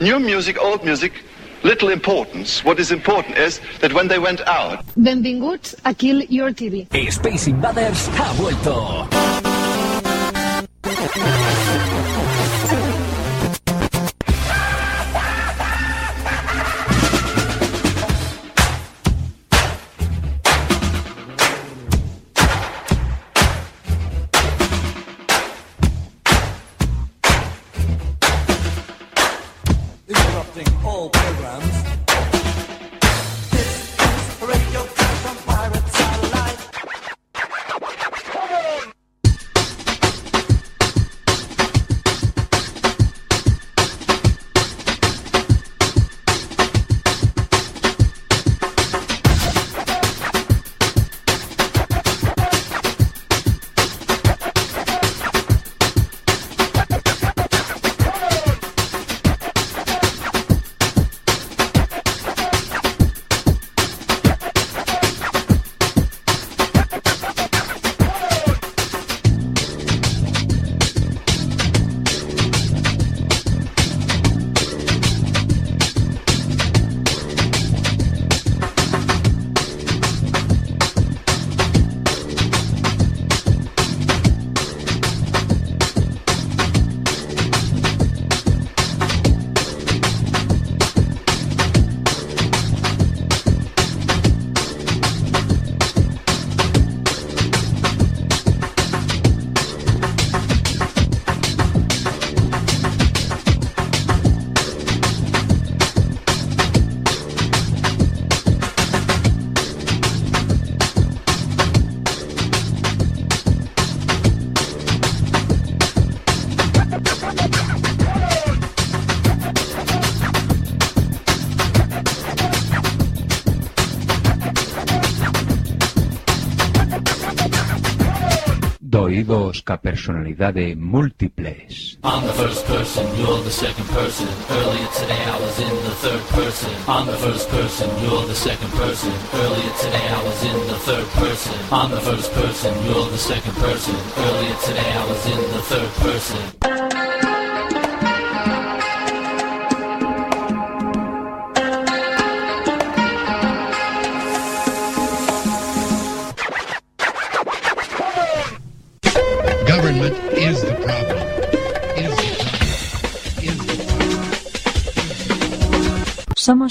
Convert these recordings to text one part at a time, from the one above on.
new music, old music, little importance. What is important is that when they went out. Benvinguts a Kill Your TV. Space Invaders ha vuelto. Doidos ca personalidade múltiples. I'm the first person, you're the second person. Earlier today I was in the third person. I'm the first person, you're the second person. Earlier today I was in the third person. I'm the first person, you're the second person. Earlier today I was in the third person.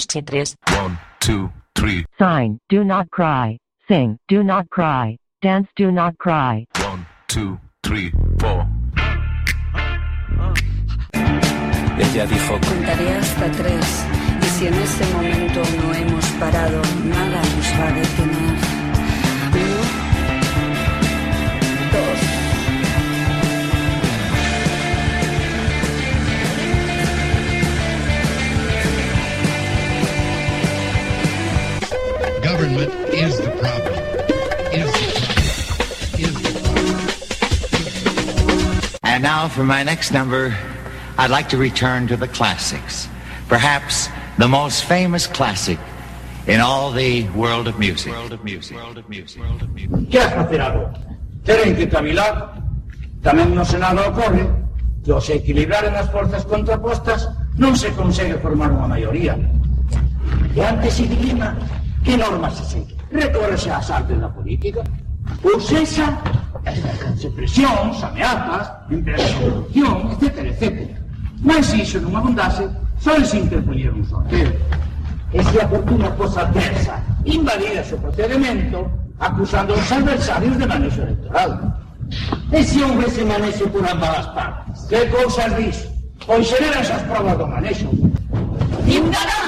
Problem. Somos Chitres. One, two, three. Sign, do not cry. Sing, do not cry. Dance, do not cry. One, two, three, four. Ella dijo, Contaré hasta tres y si en ese momento no hemos parado, nada nos va a detener. Government is the problem. Is the problem. Is the problem. And now for my next number, I'd like to return to the classics. Perhaps the most famous classic in all the world of music. World of music. World of music. World of music. Que has facer agora? Teren que cavilar. Tamén no Senado ocorre que ao se equilibraren as forzas contrapostas non se consegue formar unha maioría. E antes se dilema Que norma se segue? Recórrese ás artes da política? Ou cesa? Exercense presións, ameazas, empresas de corrupción, etc, etc. Mas se iso non abundase, só se interpoñer un sorteo. E se a fortuna fosa adversa invadida o procedimento, acusando aos adversarios de manexo electoral. E se houve ese manexo por ambas partes? Que cousas dis? Pois xeran esas provas do manexo. Indará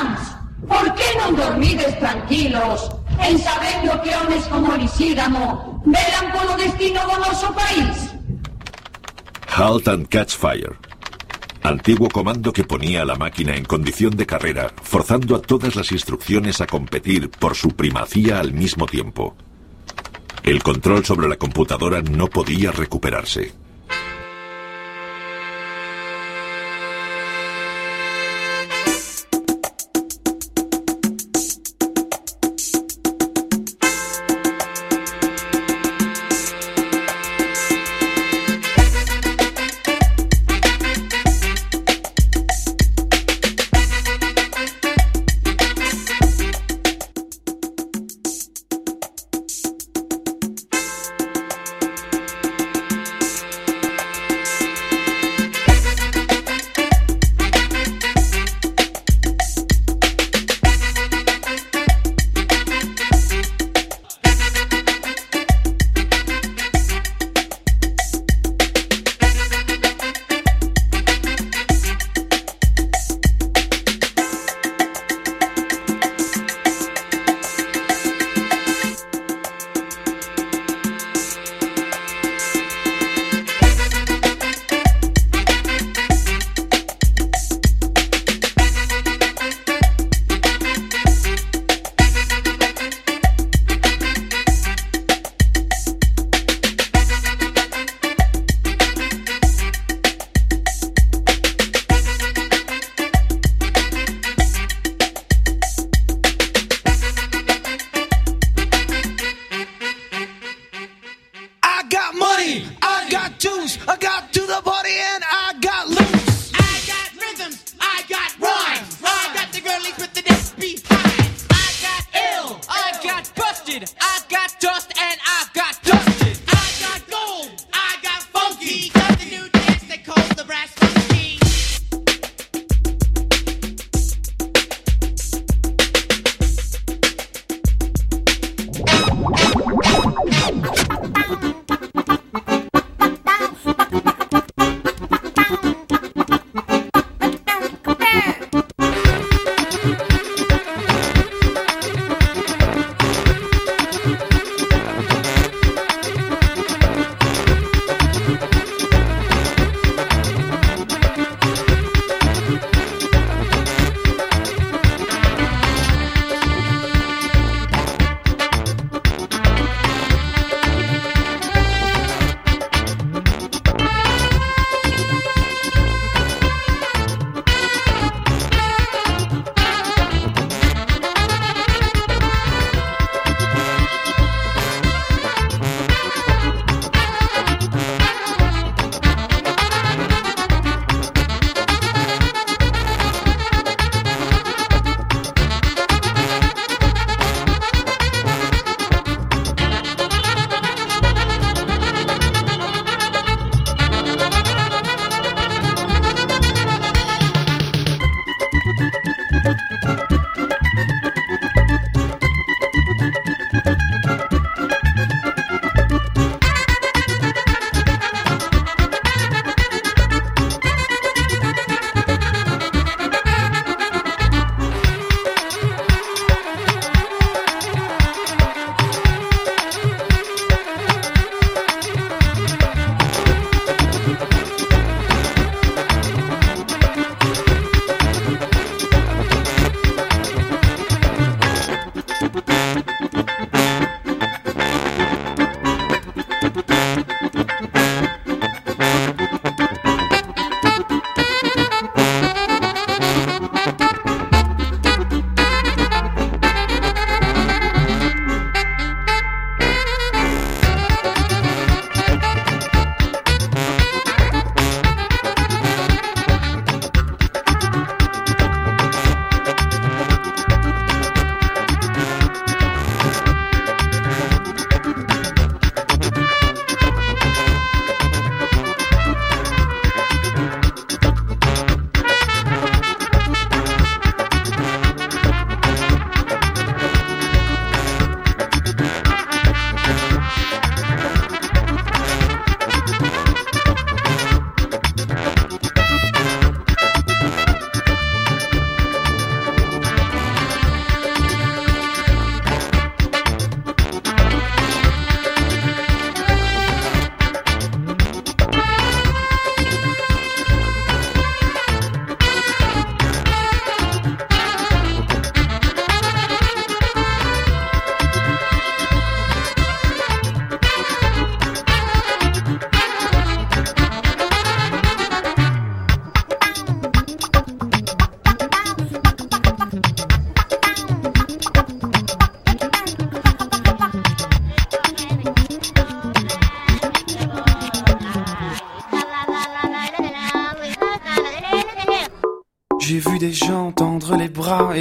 por que non dormides tranquilos en sabendo que homes como Lisígamo velan polo destino do noso país? Halt and Catch Fire. Antiguo comando que ponía a la máquina en condición de carrera, forzando a todas las instrucciones a competir por su primacía al mismo tiempo. El control sobre la computadora no podía recuperarse.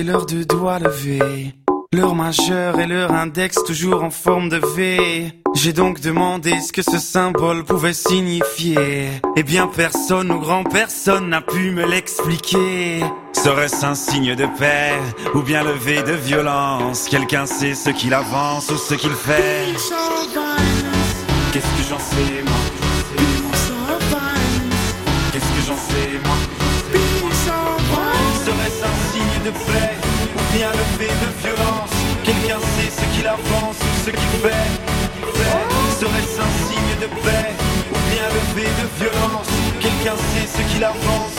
Et leurs deux doigts levés. Leur majeur et leur index toujours en forme de V. J'ai donc demandé ce que ce symbole pouvait signifier. Eh bien personne ou grand personne n'a pu me l'expliquer. Serait-ce un signe de paix ou bien le V de violence? Quelqu'un sait ce qu'il avance ou ce qu'il fait Sait ce qu'il avance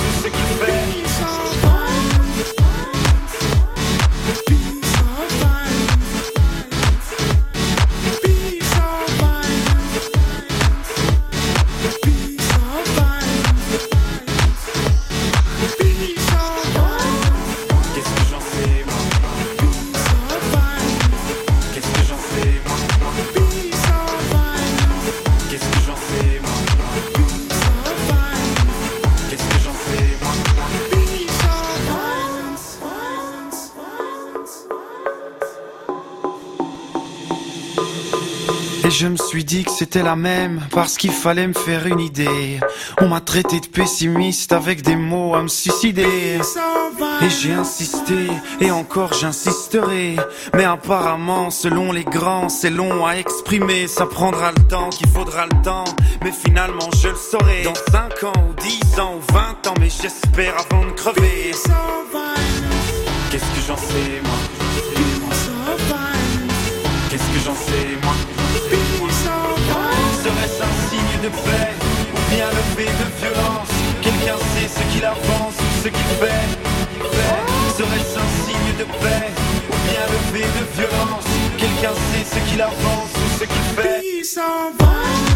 je me suis dit que c'était la même parce qu'il fallait me faire une idée. On m'a traité de pessimiste avec des mots à me suicider. Et j'ai insisté et encore j'insisterai. Mais apparemment, selon les grands, c'est long à exprimer. Ça prendra le temps qu'il faudra le temps. Mais finalement, je le saurai. Dans 5 ans ou 10 ans ou 20 ans, mais j'espère avant de crever. Qu'est-ce que j'en sais moi? Qu'est-ce que j'en sais moi? Serait-ce un signe de paix ou bien le V de violence. Quelqu'un sait ce qu'il avance ou ce qu'il fait. Serait-ce un signe de paix ou bien le V de violence? Quelqu'un sait ce qu'il avance ou ce qu'il fait. I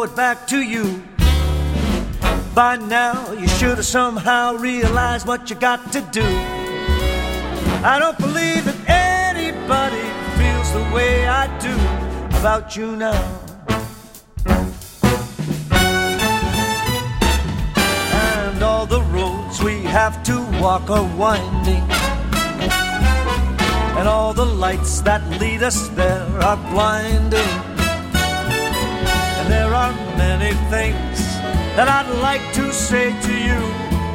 throw it back to you. By now, you should have somehow realized what you got to do. I don't believe that anybody feels the way I do about you now. And all the roads we have to walk are winding. And all the lights that lead us there are blinding. There are many things that I'd like to say to you.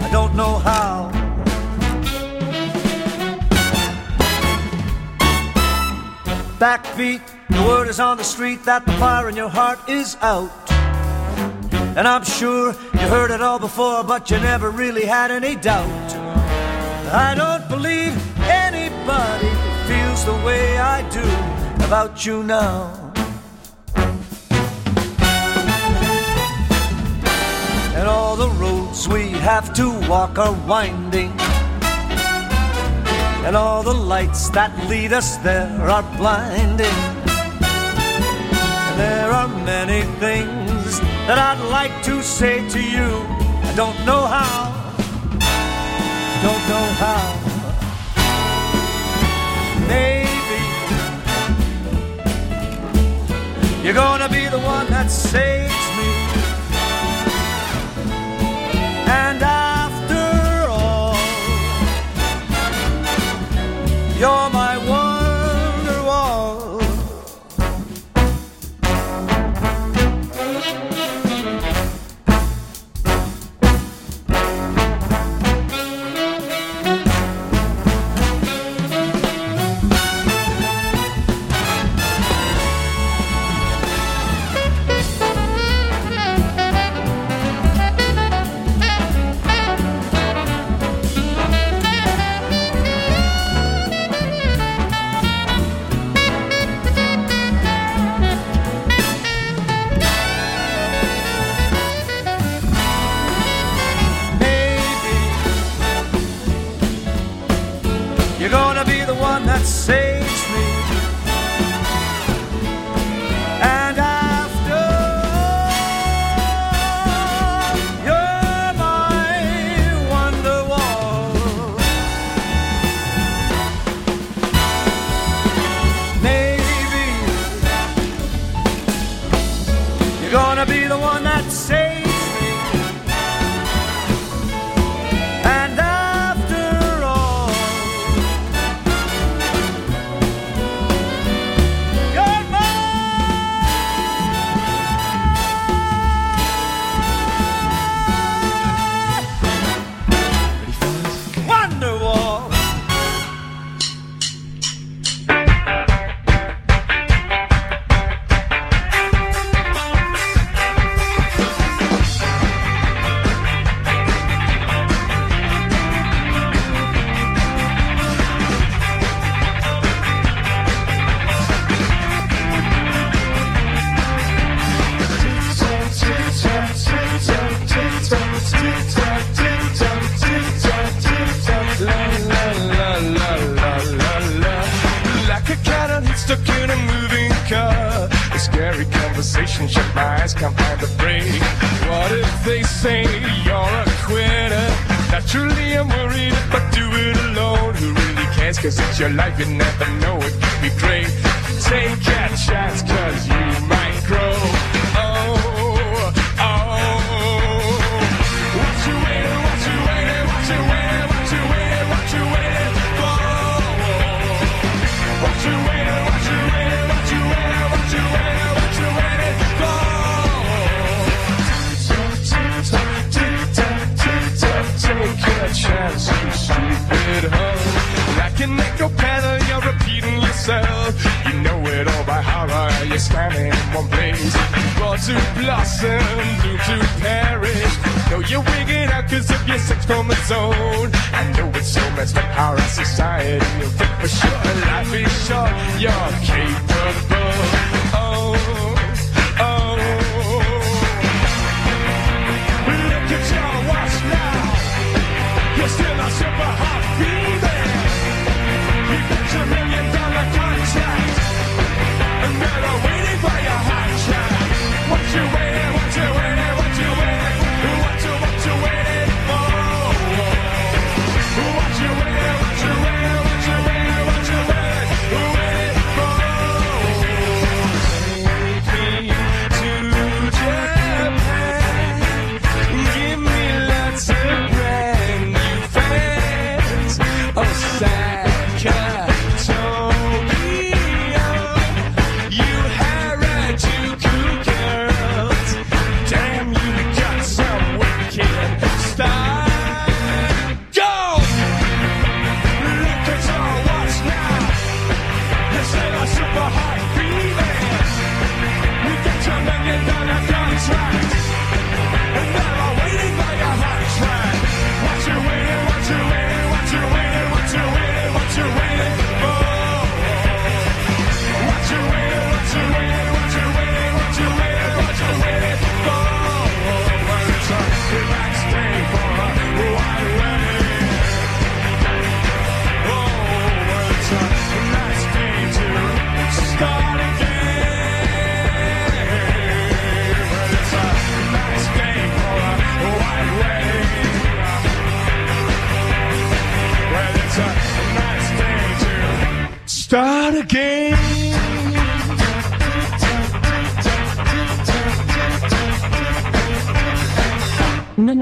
I don't know how. Backbeat, the word is on the street that the fire in your heart is out. And I'm sure you heard it all before, but you never really had any doubt. I don't believe anybody feels the way I do about you now. And all the roads we have to walk are winding. And all the lights that lead us there are blinding. And there are many things that I'd like to say to you. I don't know how. Don't know how. Maybe you're gonna be the one that saves you're my wonder cares? Cause it's your life, you never know. It could be great. Take a chance, cause you might grow. Oh, oh. What you waiting, what you waiting, what you waiting, what you waiting, what you waiting for? What you waiting, what you waiting, what you waiting, what you waiting, for? Take chance, you stupid hoe. Like an echo pedal, you're repeating yourself. You know it all by heart, you're standing in one place. Born to blossom, doomed to perish. Know you're wigging out cause of your sex chromosome. I know it's so messed up how our society will think for sure. Life is short, you're capable.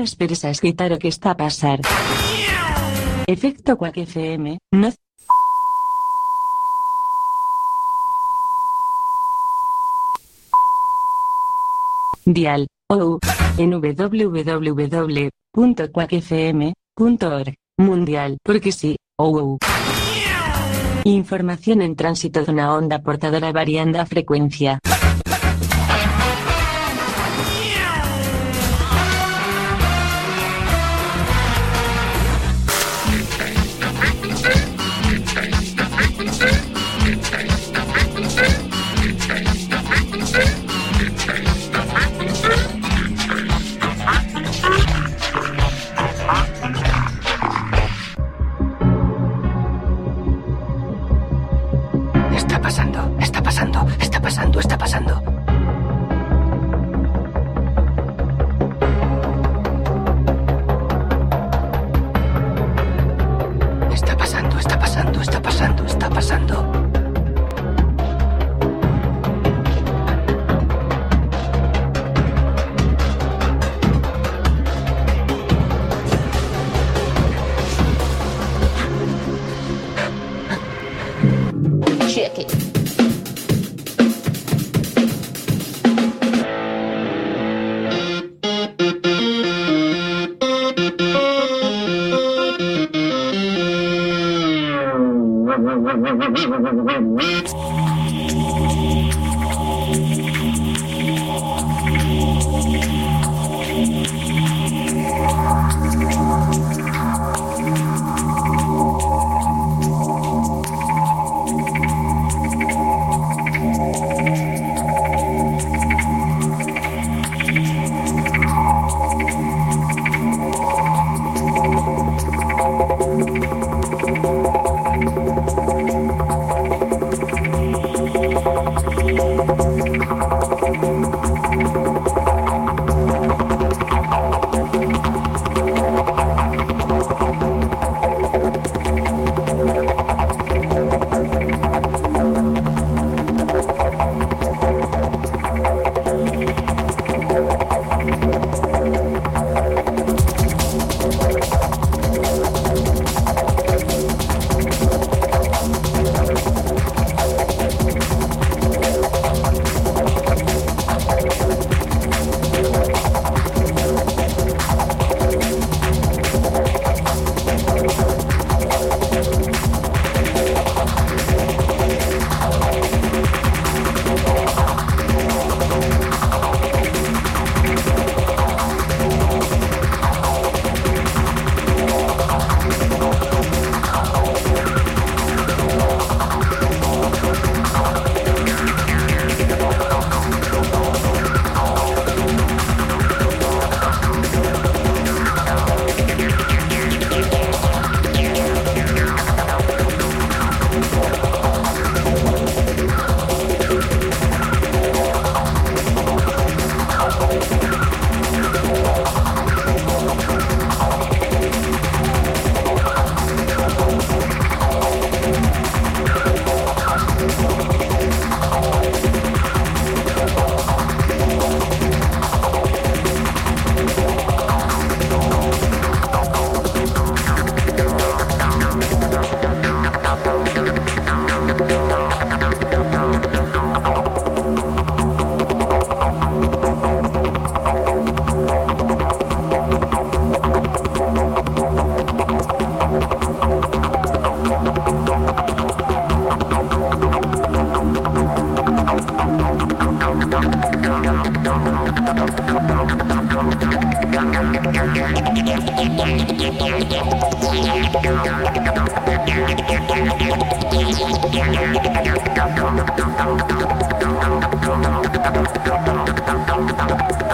esperes a escutar que está a pasar. Efecto Quack FM, no Dial, OU, en www.quackfm.org, mundial, porque sí, OU. Información en tránsito de una onda portadora variando a frecuencia. Está pasando, está pasando, está pasando. Está pasando, está pasando, está pasando, está pasando. ¡Muy bien!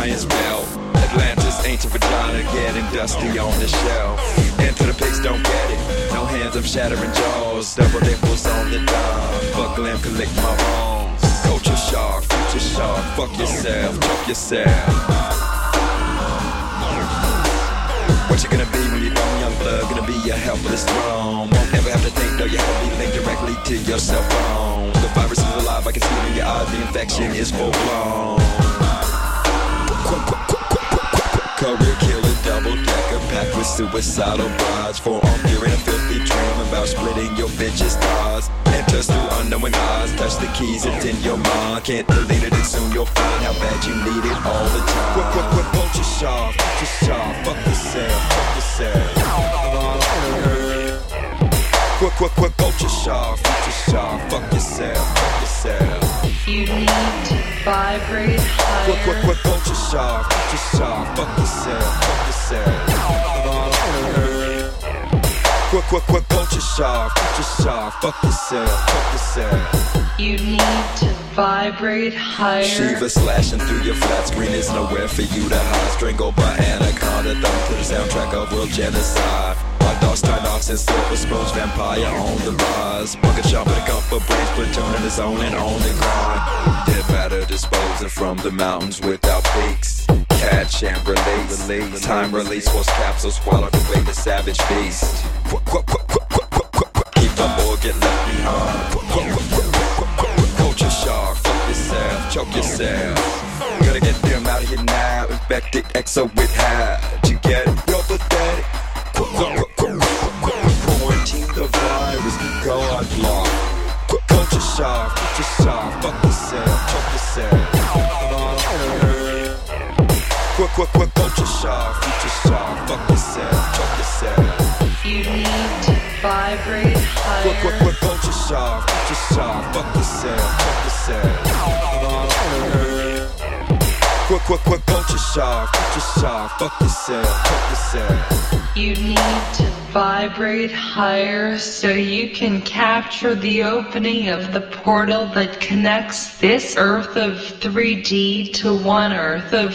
Orion's belt. Atlantis, ancient vagina, getting dusty on the shelf. Into the pigs, don't get it. No hands, I'm shattering jaws. Double nipples on the dime. Buckle and collect my bones. Culture shock, future shock. Fuck yourself, choke yourself. What you gonna be when you're grown, young blood? Gonna be a helpless throne. Won't ever have to think, though you have to linked directly to your cell phone. The virus is alive, I can see it in your eyes. The infection is full blown. Career killer, double decker, packed with suicidal brides. Forearm fearing a filthy dream about splitting your bitch's thighs. Enters through unknowing eyes, touch the keys, it's in your mind. Can't delete it, and soon you'll find how bad you need it all the time. Quick, quick, quick, culture shock, culture shock, fuck yourself, fuck yourself. Quick, quick, quick, culture shock, future shock, fuck yourself, fuck yourself. You need to vibrate higher. Quick, quick, quick, culture shock, future shock, fuck yourself, fuck yourself. Quick, quick, quick, culture shock, future shock, fuck yourself, fuck yourself. You need to vibrate higher. Shiva slashing through your flat screen is nowhere for you to hide. Strangled by anaconda, thumb to the soundtrack of world genocide. Dogs turned off since silver spoons, vampire on the rise. Bucket shop with a cup of brains, platoon in his own and on the grind. Dead matter disposing from the mountains without peaks. Catch and release. Time release force capsules swallowed away the savage beast. Keep the boy get left behind. Culture shock, fuck yourself, choke yourself. Gotta get them out of here now. Infected exo with high. You get it? Quick, quick, quick, culture shock, future shock, fuck yourself, choke yourself. You need to vibrate Quick, quick, higher. quick, culture shock, future shock, fuck yourself, choke yourself. Quick, quick, quick, culture shock, future shock, fuck yourself, choke yourself. You need to vibrate higher so you can capture the opening of the portal that connects this earth of 3D to one earth of